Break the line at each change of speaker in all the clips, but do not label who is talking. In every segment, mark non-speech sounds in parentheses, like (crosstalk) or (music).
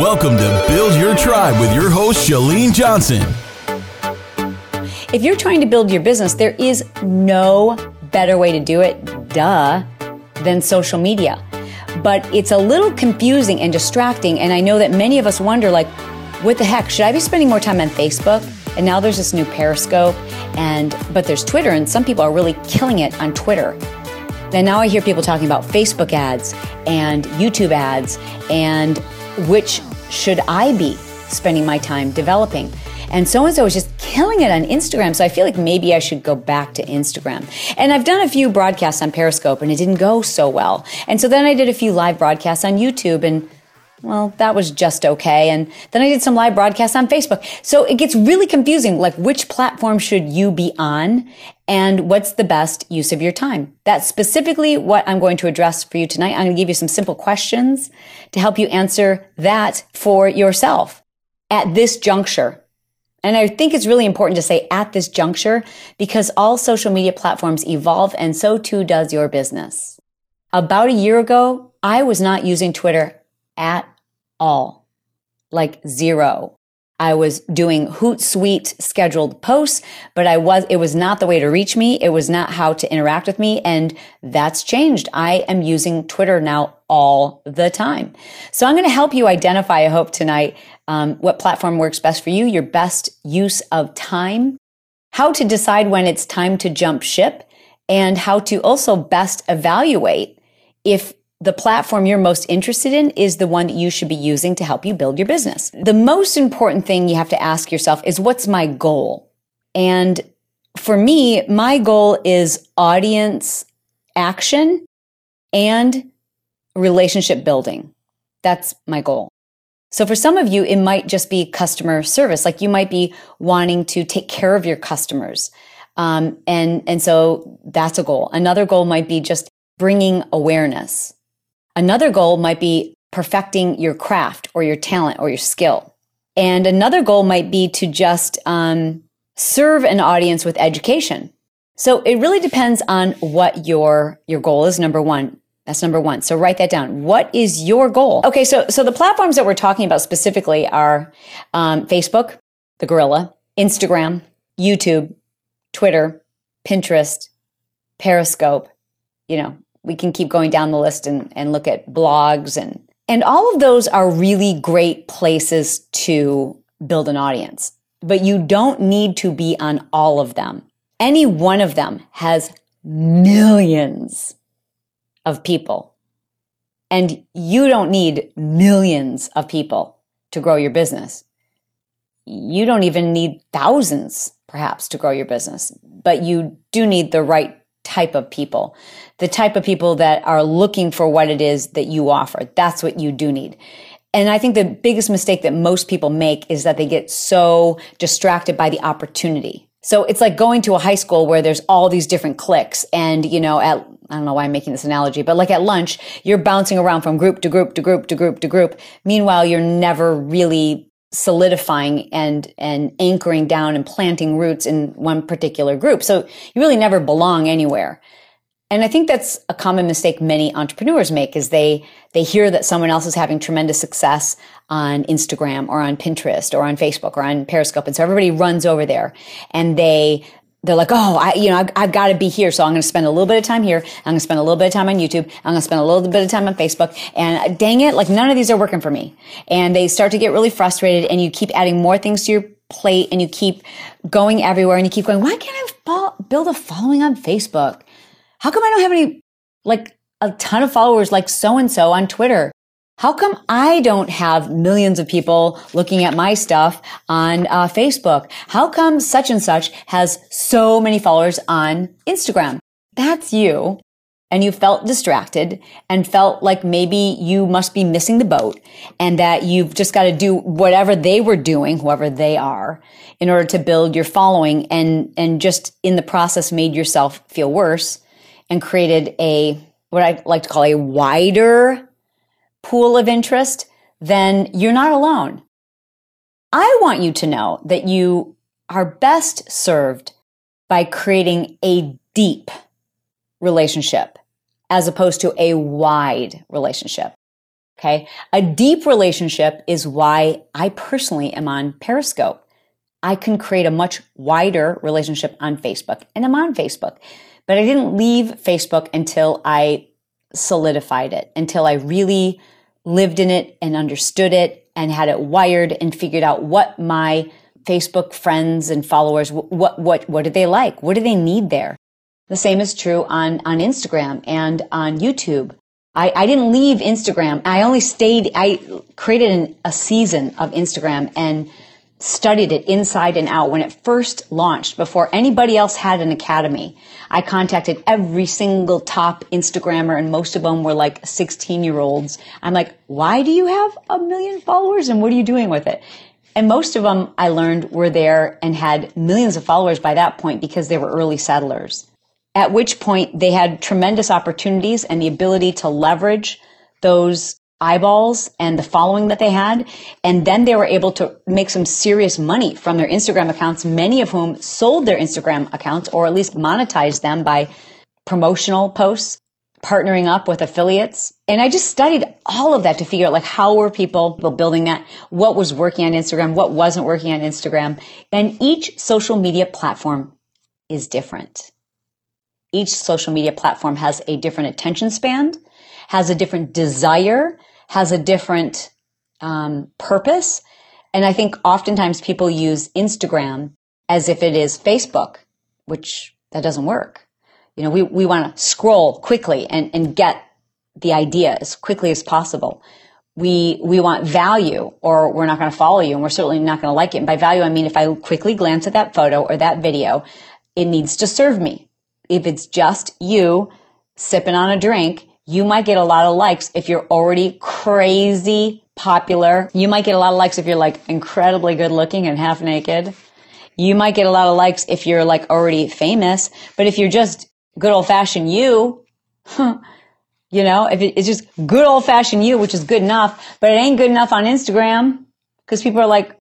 Welcome to Build Your Tribe with your host, Chalene Johnson.
If you're trying to build your business, there is no better way to do it, duh, than social media. But it's a little confusing and distracting. And I know that many of us wonder, like, what the heck? Should I be spending more time on Facebook? And now there's this new Periscope, and but there's Twitter, and some people are really killing it on Twitter. And now I hear people talking about Facebook ads and YouTube ads and which should I be spending my time developing? And so and so is just killing it on Instagram. So I feel like maybe I should go back to Instagram. And I've done a few broadcasts on Periscope and it didn't go so well. And so then I did a few live broadcasts on YouTube and well, that was just okay. And then I did some live broadcasts on Facebook. So it gets really confusing. Like, which platform should you be on? And what's the best use of your time? That's specifically what I'm going to address for you tonight. I'm going to give you some simple questions to help you answer that for yourself at this juncture. And I think it's really important to say at this juncture because all social media platforms evolve and so too does your business. About a year ago, I was not using Twitter at all. Like zero. I was doing Hootsuite scheduled posts, but I was, it was not the way to reach me. It was not how to interact with me. And that's changed. I am using Twitter now all the time. So I'm going to help you identify, I hope tonight, um, what platform works best for you, your best use of time, how to decide when it's time to jump ship, and how to also best evaluate if the platform you're most interested in is the one that you should be using to help you build your business. The most important thing you have to ask yourself is what's my goal? And for me, my goal is audience action and relationship building. That's my goal. So for some of you, it might just be customer service. Like you might be wanting to take care of your customers. Um, and, and so that's a goal. Another goal might be just bringing awareness. Another goal might be perfecting your craft or your talent or your skill. And another goal might be to just um, serve an audience with education. So it really depends on what your your goal is. Number one, that's number one. So write that down. What is your goal? Okay, so so the platforms that we're talking about specifically are um, Facebook, the gorilla, Instagram, YouTube, Twitter, Pinterest, Periscope. You know, we can keep going down the list and, and look at blogs and and all of those are really great places to build an audience. But you don't need to be on all of them. Any one of them has millions of people. And you don't need millions of people to grow your business. You don't even need thousands, perhaps, to grow your business, but you do need the right type of people, the type of people that are looking for what it is that you offer. That's what you do need. And I think the biggest mistake that most people make is that they get so distracted by the opportunity. So it's like going to a high school where there's all these different cliques and, you know, at, I don't know why I'm making this analogy, but like at lunch, you're bouncing around from group to group to group to group to group. Meanwhile, you're never really solidifying and and anchoring down and planting roots in one particular group. So you really never belong anywhere. And I think that's a common mistake many entrepreneurs make is they they hear that someone else is having tremendous success on Instagram or on Pinterest or on Facebook or on Periscope and so everybody runs over there and they they're like, oh, I, you know, I've, I've got to be here. So I'm going to spend a little bit of time here. I'm going to spend a little bit of time on YouTube. I'm going to spend a little bit of time on Facebook. And uh, dang it, like none of these are working for me. And they start to get really frustrated and you keep adding more things to your plate and you keep going everywhere and you keep going, why can't I build a following on Facebook? How come I don't have any, like a ton of followers like so and so on Twitter? How come I don't have millions of people looking at my stuff on uh, Facebook? How come such and such has so many followers on Instagram? That's you. And you felt distracted and felt like maybe you must be missing the boat and that you've just got to do whatever they were doing, whoever they are, in order to build your following and, and just in the process made yourself feel worse and created a, what I like to call a wider pool of interest, then you're not alone. I want you to know that you are best served by creating a deep relationship as opposed to a wide relationship. Okay. A deep relationship is why I personally am on Periscope. I can create a much wider relationship on Facebook and I'm on Facebook. But I didn't leave Facebook until I solidified it, until I really lived in it and understood it and had it wired and figured out what my Facebook friends and followers what what what do they like? What do they need there? The same is true on on Instagram and on YouTube. I, I didn't leave Instagram. I only stayed. I created an, a season of Instagram and studied it inside and out when it first launched before anybody else had an academy. I contacted every single top Instagrammer and most of them were like 16 year olds. I'm like, why do you have a million followers and what are you doing with it? And most of them I learned were there and had millions of followers by that point because they were early settlers. At which point they had tremendous opportunities and the ability to leverage those eyeballs and the following that they had. And then they were able to make some serious money from their Instagram accounts, many of whom sold their Instagram accounts or at least monetized them by promotional posts, partnering up with affiliates. And I just studied all of that to figure out like how were people building that? What was working on Instagram? What wasn't working on Instagram? And each social media platform is different. Each social media platform has a different attention span, has a different desire, has a different um, purpose. And I think oftentimes people use Instagram as if it is Facebook, which that doesn't work. You know, we, we want to scroll quickly and, and get the idea as quickly as possible. We, we want value or we're not going to follow you and we're certainly not going to like it. And by value, I mean, if I quickly glance at that photo or that video, it needs to serve me. If it's just you sipping on a drink, you might get a lot of likes if you're already crazy popular. You might get a lot of likes if you're like incredibly good looking and half naked. You might get a lot of likes if you're like already famous. But if you're just good old fashioned you, you know, if it's just good old fashioned you, which is good enough, but it ain't good enough on Instagram because people are like,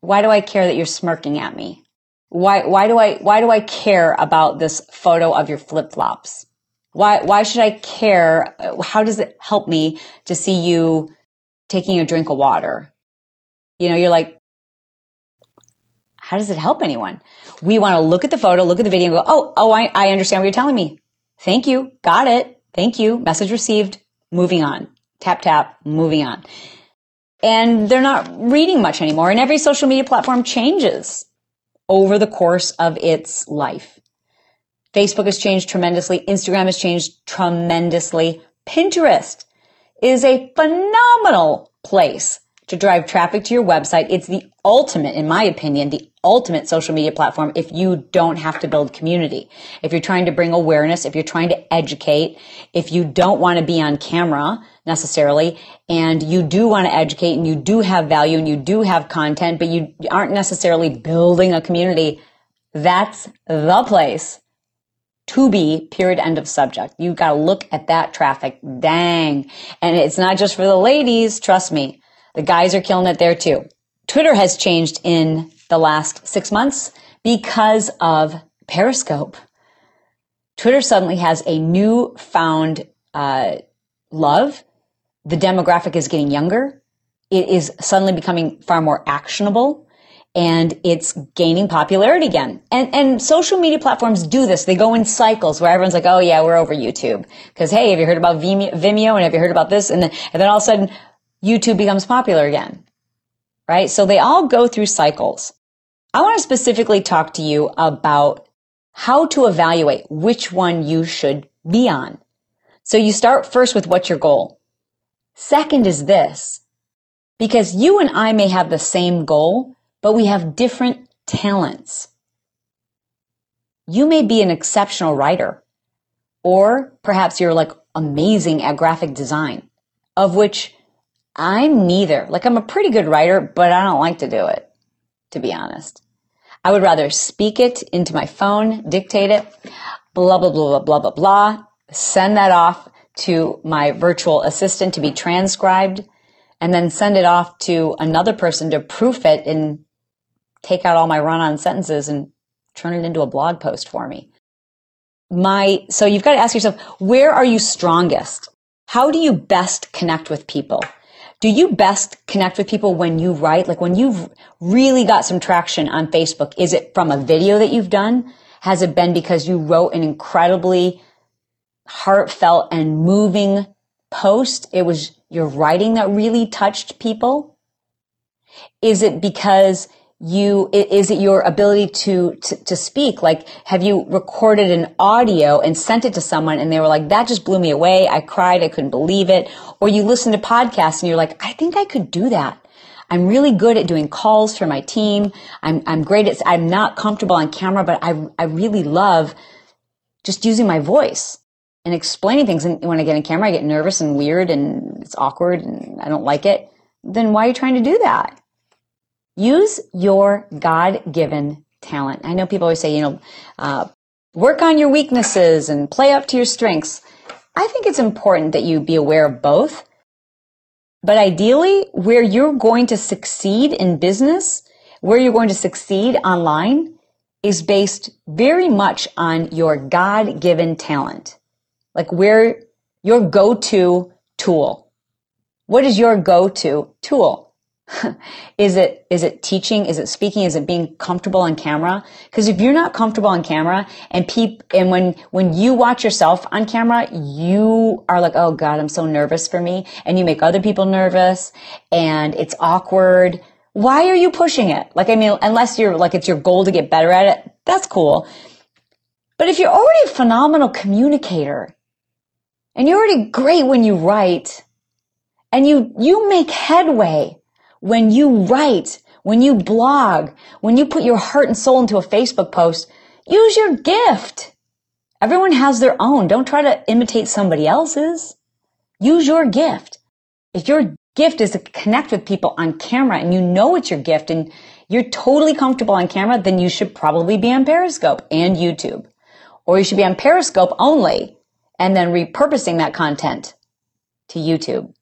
why do I care that you're smirking at me? Why, why do I, why do I care about this photo of your flip flops? Why, why should I care? How does it help me to see you taking a drink of water? You know, you're like, how does it help anyone? We want to look at the photo, look at the video and go, oh, oh, I, I understand what you're telling me. Thank you. Got it. Thank you. Message received. Moving on. Tap, tap, moving on. And they're not reading much anymore. And every social media platform changes over the course of its life. Facebook has changed tremendously. Instagram has changed tremendously. Pinterest is a phenomenal place to drive traffic to your website. It's the ultimate, in my opinion, the ultimate social media platform if you don't have to build community. If you're trying to bring awareness, if you're trying to educate, if you don't want to be on camera necessarily, and you do want to educate and you do have value and you do have content, but you aren't necessarily building a community, that's the place to be, period, end of subject. You got to look at that traffic. Dang. And it's not just for the ladies. Trust me. The guys are killing it there too. Twitter has changed in the last six months because of Periscope. Twitter suddenly has a new found uh, love. The demographic is getting younger. It is suddenly becoming far more actionable and it's gaining popularity again. And, and social media platforms do this. They go in cycles where everyone's like, oh yeah, we're over YouTube. Cause hey, have you heard about Vimeo and have you heard about this? And then, and then all of a sudden YouTube becomes popular again. Right? So they all go through cycles. I want to specifically talk to you about how to evaluate which one you should be on. So you start first with what's your goal. Second is this, because you and I may have the same goal, but we have different talents. You may be an exceptional writer, or perhaps you're like amazing at graphic design, of which I'm neither. Like I'm a pretty good writer, but I don't like to do it, to be honest. I would rather speak it into my phone, dictate it, blah, blah, blah, blah, blah, blah, blah, send that off to my virtual assistant to be transcribed, and then send it off to another person to proof it in take out all my run on sentences and turn it into a blog post for me. My, so you've got to ask yourself, where are you strongest? How do you best connect with people? do you best connect with people when you write? Like when you've really got some traction on Facebook, is it from a video that you've done? Has it been because you wrote an incredibly heartfelt and moving post? It was your writing that really touched people? Is it because you is it your ability to, to, to speak? Like have you recorded an audio and sent it to someone and they were like that just blew me away. I cried. I couldn't believe it. Or you listen to podcasts and you're like i think i could do that. I'm really good at doing calls for my team. I'm, I'm great at i'm not comfortable on camera but i, I really love just using my voice and explaining things. And when i get on camera i get nervous and weird and it's awkward and i don't like it. Then why are you trying to do that Use your God given talent. I know people always say, you know, uh, work on your weaknesses and play up to your strengths. I think it's important that you be aware of both. But ideally, where you're going to succeed in business, where you're going to succeed online is based very much on your God given talent. Like where your go to tool. What is your go to tool? Is it is it teaching? Is it speaking? Is it being comfortable on camera? Because if you're not comfortable on camera and peep and when when you watch yourself on camera you are like oh god i'm so nervous for me. And you make other people nervous and it's awkward. Why are you pushing it? Like i mean unless you're like it's your goal to get better at it that's cool. But if you're already a phenomenal communicator and you're already great when you write and you you make headway when you write, when you blog, when you put your heart and soul into a Facebook post, use your gift. Everyone has their own. Don't try to imitate somebody else's. Use your gift. If your gift is to connect with people on camera and you know it's your gift and you're totally comfortable on camera, then you should probably be on Periscope and YouTube. Or you should be on Periscope only and then repurposing that content to YouTube.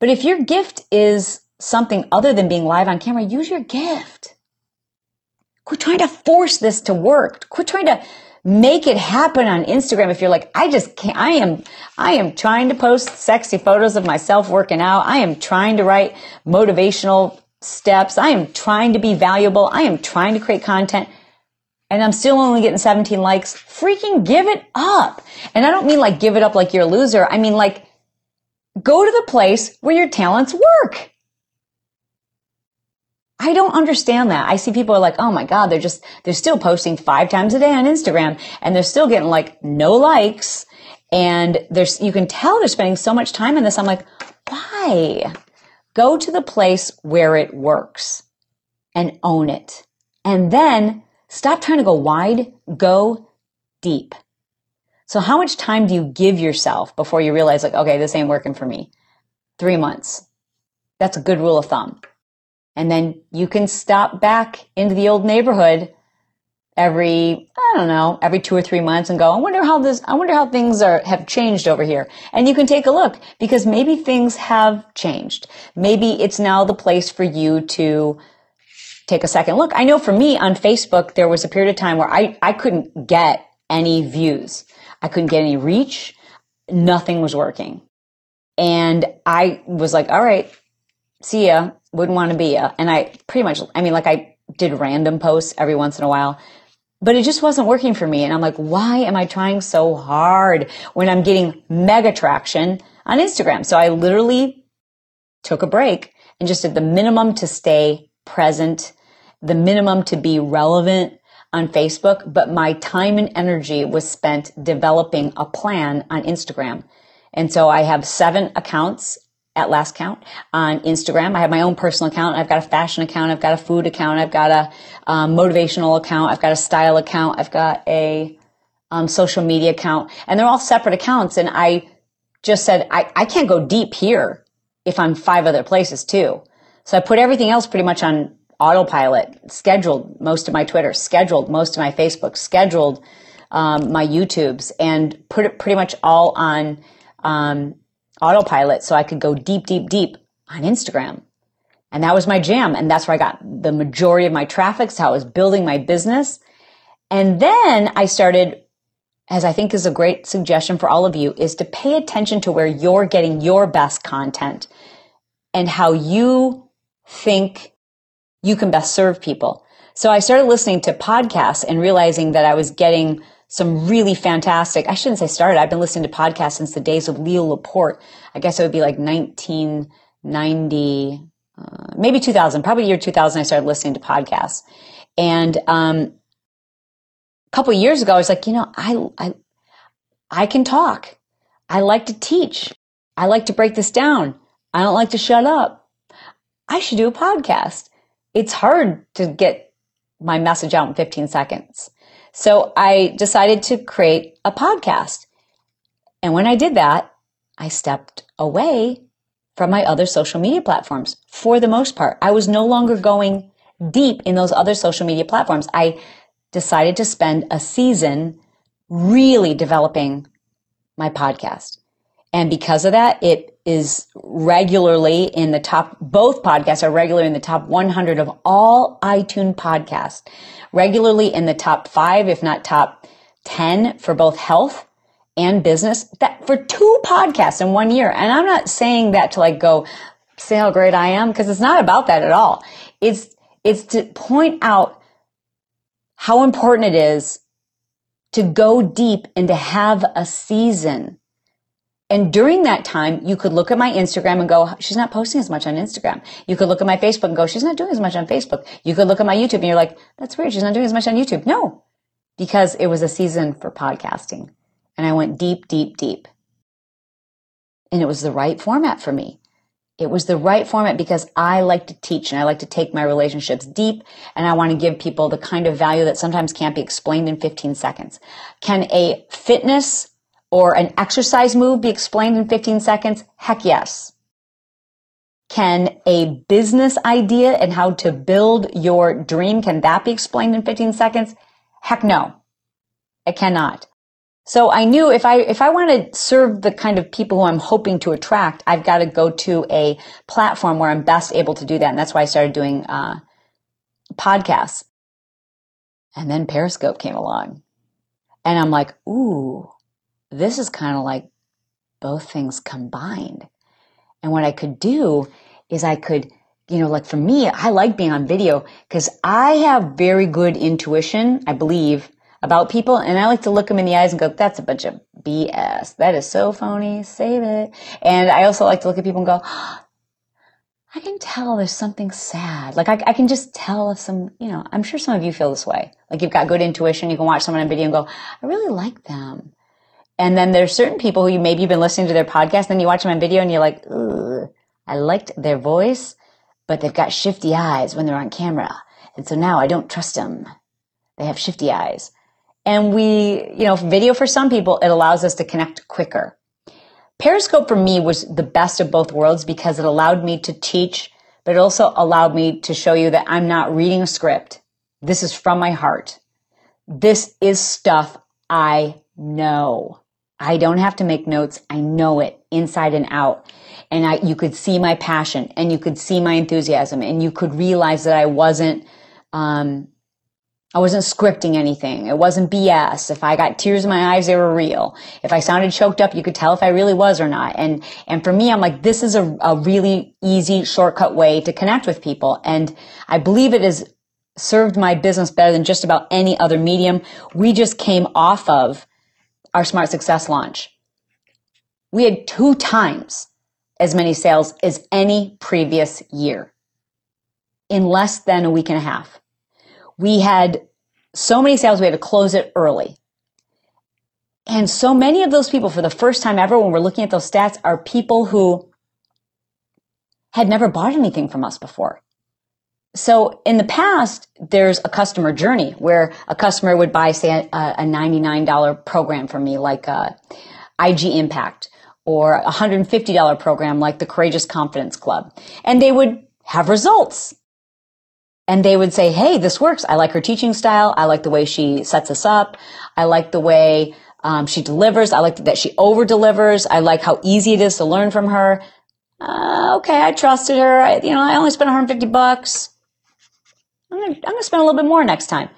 But if your gift is something other than being live on camera, use your gift. Quit trying to force this to work. Quit trying to make it happen on Instagram. If you're like, I just can't, I am, I am trying to post sexy photos of myself working out. I am trying to write motivational steps. I am trying to be valuable. I am trying to create content and I'm still only getting 17 likes. Freaking give it up. And I don't mean like give it up like you're a loser. I mean like Go to the place where your talents work. I don't understand that. I see people are like, oh my God, they're just, they're still posting five times a day on Instagram and they're still getting like no likes. And there's, you can tell they're spending so much time in this. I'm like, why? Go to the place where it works and own it. And then stop trying to go wide, go deep. So how much time do you give yourself before you realize like, okay, this ain't working for me? Three months. That's a good rule of thumb. And then you can stop back into the old neighborhood every, I don't know, every two or three months and go, I wonder how this, I wonder how things are, have changed over here. And you can take a look because maybe things have changed. Maybe it's now the place for you to take a second look. I know for me on Facebook, there was a period of time where I, I couldn't get any views. I couldn't get any reach. Nothing was working. And I was like, all right, see ya. Wouldn't want to be ya. And I pretty much, I mean, like I did random posts every once in a while, but it just wasn't working for me. And I'm like, why am I trying so hard when I'm getting mega traction on Instagram? So I literally took a break and just did the minimum to stay present, the minimum to be relevant, on Facebook, but my time and energy was spent developing a plan on Instagram. And so I have seven accounts at last count on Instagram. I have my own personal account. I've got a fashion account. I've got a food account. I've got a um, motivational account. I've got a style account. I've got a um, social media account and they're all separate accounts. And I just said, I, I can't go deep here if I'm five other places too. So I put everything else pretty much on autopilot, scheduled most of my Twitter, scheduled most of my Facebook, scheduled um, my YouTubes, and put it pretty much all on um, autopilot so I could go deep, deep, deep on Instagram. And that was my jam. And that's where I got the majority of my traffic. So I was building my business. And then I started as I think is a great suggestion for all of you, is to pay attention to where you're getting your best content and how you think you can best serve people. So I started listening to podcasts and realizing that I was getting some really fantastic, I shouldn't say started, I've been listening to podcasts since the days of Leo Laporte. I guess it would be like 1990, uh, maybe 2000, probably year 2000, I started listening to podcasts. And, um, a couple years ago, I was like, you know, I, I, I can talk. I like to teach. I like to break this down. I don't like to shut up. I should do a podcast. It's hard to get my message out in 15 seconds. So I decided to create a podcast. And when I did that, I stepped away from my other social media platforms for the most part. I was no longer going deep in those other social media platforms. I decided to spend a season really developing my podcast. And because of that, it is regularly in the top, both podcasts are regularly in the top 100 of all iTunes podcasts, regularly in the top five, if not top 10 for both health and business that for two podcasts in one year. And I'm not saying that to like go say how great I am because it's not about that at all. It's, it's to point out how important it is to go deep and to have a season and during that time, you could look at my Instagram and go, she's not posting as much on Instagram. You could look at my Facebook and go, she's not doing as much on Facebook. You could look at my YouTube and you're like, that's weird. She's not doing as much on YouTube. No, because it was a season for podcasting and I went deep, deep, deep. And it was the right format for me. It was the right format because I like to teach and I like to take my relationships deep and I want to give people the kind of value that sometimes can't be explained in 15 seconds. Can a fitness or an exercise move be explained in 15 seconds? Heck yes. Can a business idea and how to build your dream, can that be explained in 15 seconds? Heck no. It cannot. So I knew if I, if I want to serve the kind of people who I'm hoping to attract, I've got to go to a platform where I'm best able to do that. And that's why I started doing, uh, podcasts. And then Periscope came along and I'm like, ooh, this is kind of like both things combined. And what I could do is I could, you know, like for me, I like being on video because I have very good intuition, I believe, about people. And I like to look them in the eyes and go, that's a bunch of BS. That is so phony. Save it. And I also like to look at people and go, I can tell there's something sad. Like I, I, can just tell if some, you know, I'm sure some of you feel this way. Like you've got good intuition. You can watch someone on video and go, I really like them. And then there's certain people who you maybe you've been listening to their podcast, then you watch them on video and you're like, I liked their voice, but they've got shifty eyes when they're on camera. And so now I don't trust them. They have shifty eyes. And we, you know, video for some people, it allows us to connect quicker. Periscope for me was the best of both worlds because it allowed me to teach, but it also allowed me to show you that I'm not reading a script. This is from my heart. This is stuff I know. I don't have to make notes. I know it inside and out. And I, you could see my passion and you could see my enthusiasm and you could realize that I wasn't, um, I wasn't scripting anything. It wasn't BS. If I got tears in my eyes, they were real. If I sounded choked up, you could tell if I really was or not. And, and for me, I'm like, this is a, a really easy shortcut way to connect with people. And I believe it has served my business better than just about any other medium. We just came off of our Smart Success launch. We had two times as many sales as any previous year in less than a week and a half. We had so many sales, we had to close it early. And so many of those people, for the first time ever, when we're looking at those stats, are people who had never bought anything from us before. So in the past, there's a customer journey where a customer would buy, say, a, a $99 program from me, like a IG Impact, or a $150 program like the Courageous Confidence Club. And they would have results. And they would say, Hey, this works. I like her teaching style. I like the way she sets us up. I like the way um, she delivers. I like that she over delivers. I like how easy it is to learn from her. Uh, okay, I trusted her. I, you know, I only spent 150 bucks. I'm going to spend a little bit more next time.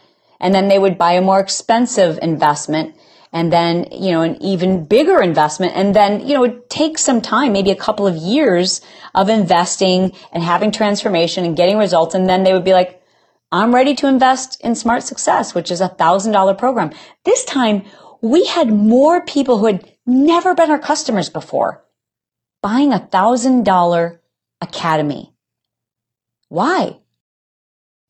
And then they would buy a more expensive investment and then, you know, an even bigger investment. And then, you know, it takes some time, maybe a couple of years of investing and having transformation and getting results. And then they would be like, I'm ready to invest in smart success, which is a thousand dollar program. This time we had more people who had never been our customers before buying a thousand dollar academy. Why?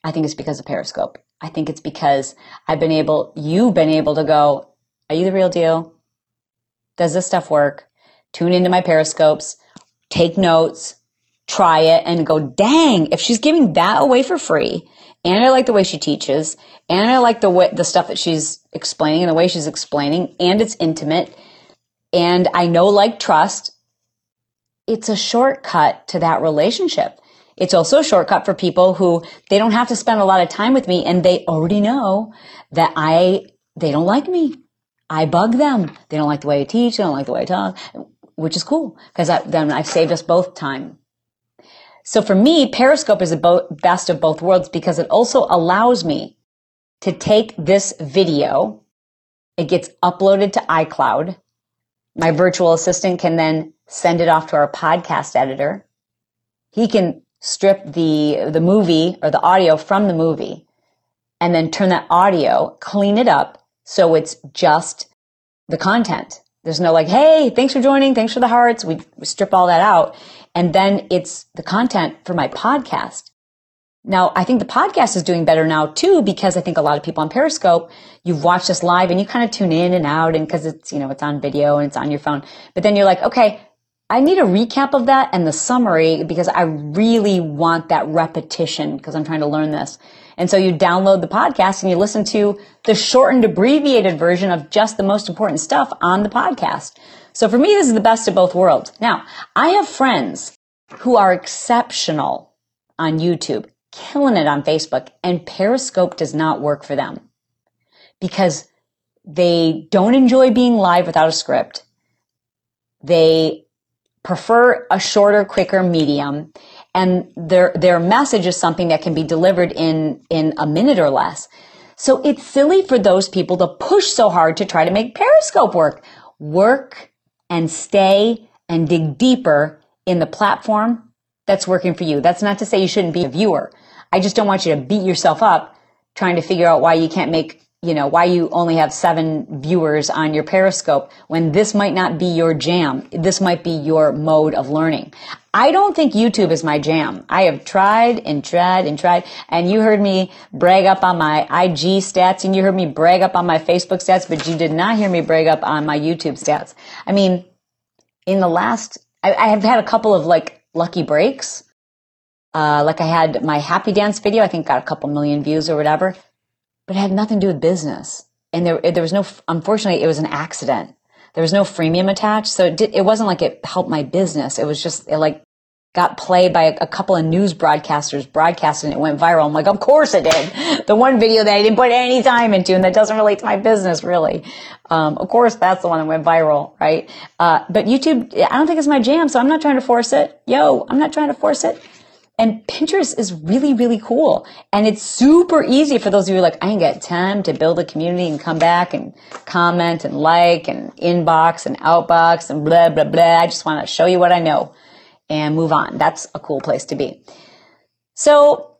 I think it's because of Periscope. I think it's because I've been able, you've been able to go, are you the real deal? Does this stuff work? Tune into my periscopes, take notes, try it and go, dang, if she's giving that away for free, and I like the way she teaches, and I like the way, the stuff that she's explaining and the way she's explaining, and it's intimate, and I know, like, trust, it's a shortcut to that relationship. It's also a shortcut for people who they don't have to spend a lot of time with me and they already know that I, they don't like me. I bug them. They don't like the way I teach. They don't like the way I talk, which is cool because then I've saved us both time. So for me, Periscope is the bo- best of both worlds because it also allows me to take this video. It gets uploaded to iCloud. My virtual assistant can then send it off to our podcast editor. He can strip the, the movie or the audio from the movie and then turn that audio, clean it up, so it's just the content. There's no like, hey, thanks for joining. Thanks for the hearts. We, we strip all that out. And then it's the content for my podcast. Now, I think the podcast is doing better now too, because I think a lot of people on Periscope, you've watched us live and you kind of tune in and out and cause it's, you know, it's on video and it's on your phone. But then you're like, okay, I need a recap of that and the summary because I really want that repetition because I'm trying to learn this. And so you download the podcast and you listen to the shortened, abbreviated version of just the most important stuff on the podcast. So for me, this is the best of both worlds. Now, I have friends who are exceptional on YouTube, killing it on Facebook, and Periscope does not work for them because they don't enjoy being live without a script. They prefer a shorter, quicker medium and their their message is something that can be delivered in in a minute or less. So it's silly for those people to push so hard to try to make Periscope work. Work and stay and dig deeper in the platform that's working for you. That's not to say you shouldn't be a viewer. I just don't want you to beat yourself up trying to figure out why you can't make you know, why you only have seven viewers on your Periscope when this might not be your jam. This might be your mode of learning. I don't think YouTube is my jam. I have tried and tried and tried. And you heard me brag up on my IG stats and you heard me brag up on my Facebook stats, but you did not hear me brag up on my YouTube stats. I mean, in the last, I, I have had a couple of like lucky breaks. Uh, like I had my happy dance video, I think got a couple million views or whatever but it had nothing to do with business. And there, there was no, unfortunately, it was an accident. There was no freemium attached. So it did, it wasn't like it helped my business. It was just, it like got played by a, couple of news broadcasters broadcasting it went viral. I'm like, of course it did. (laughs) The one video that I didn't put any time into and that doesn't relate to my business really. Um, of course that's the one that went viral, right? Uh, but YouTube, I don't think it's my jam. So I'm not trying to force it. Yo, I'm not trying to force it. And Pinterest is really, really cool. And it's super easy for those of you like, I ain't got time to build a community and come back and comment and like and inbox and outbox and blah, blah, blah. I just want to show you what I know and move on. That's a cool place to be. So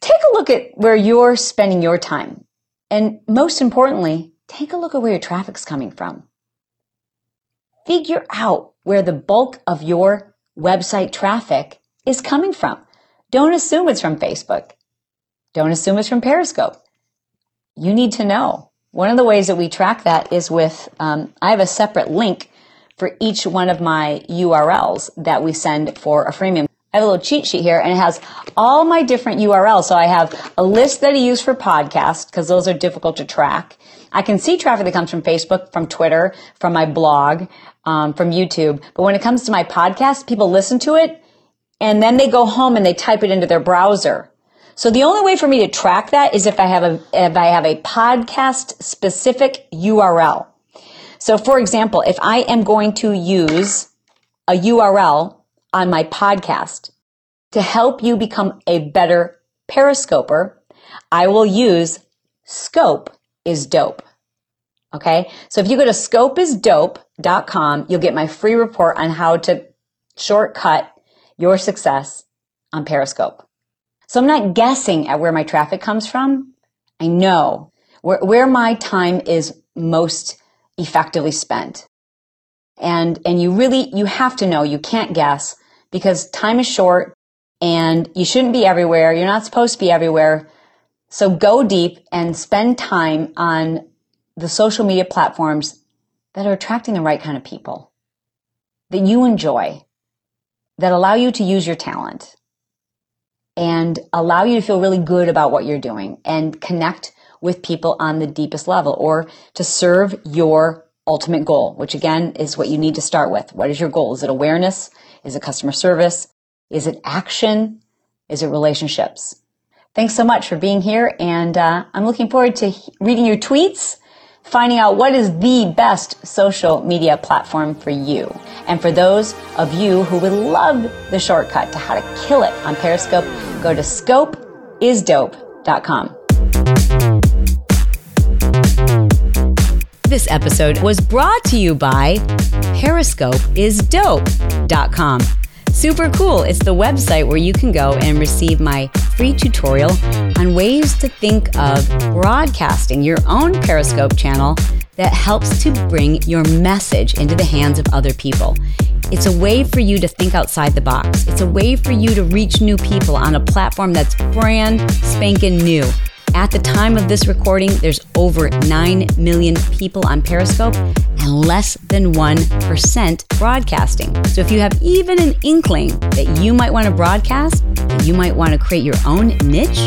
take a look at where you're spending your time. And most importantly, take a look at where your traffic's coming from. Figure out where the bulk of your website traffic is coming from. Don't assume it's from Facebook. Don't assume it's from Periscope. You need to know. One of the ways that we track that is with, um, I have a separate link for each one of my URLs that we send for a freemium. I have a little cheat sheet here and it has all my different URLs. So I have a list that I use for podcasts because those are difficult to track. I can see traffic that comes from Facebook, from Twitter, from my blog, um, from YouTube. But when it comes to my podcast, people listen to it and then they go home and they type it into their browser. So the only way for me to track that is if I have a, if I have a podcast specific URL. So for example, if I am going to use a URL on my podcast to help you become a better periscoper, I will use scope is dope. Okay. So if you go to scopeisdope.com, you'll get my free report on how to shortcut your success on Periscope. So I'm not guessing at where my traffic comes from. I know where, where my time is most effectively spent. And, and you really, you have to know, you can't guess because time is short and you shouldn't be everywhere. You're not supposed to be everywhere. So go deep and spend time on the social media platforms that are attracting the right kind of people that you enjoy, that allow you to use your talent and allow you to feel really good about what you're doing and connect with people on the deepest level or to serve your ultimate goal, which again is what you need to start with. What is your goal? Is it awareness? Is it customer service? Is it action? Is it relationships? Thanks so much for being here. And uh, I'm looking forward to reading your tweets, finding out what is the best social media platform for you. And for those of you who would love the shortcut to how to kill it on Periscope, go to scopeisdope.com. This episode was brought to you by periscopeisdope.com. Super cool. It's the website where you can go and receive my free tutorial on ways to think of broadcasting your own Periscope channel that helps to bring your message into the hands of other people. It's a way for you to think outside the box. It's a way for you to reach new people on a platform that's brand spanking new. At the time of this recording, there's over 9 million people on Periscope and less than 1% broadcasting. So if you have even an inkling that you might want to broadcast, that you might want to create your own niche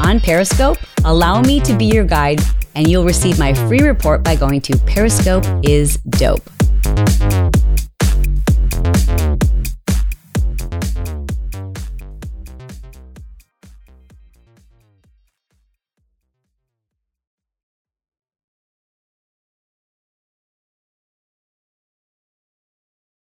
on Periscope, allow me to be your guide and you'll receive my free report by going to Periscope is dope.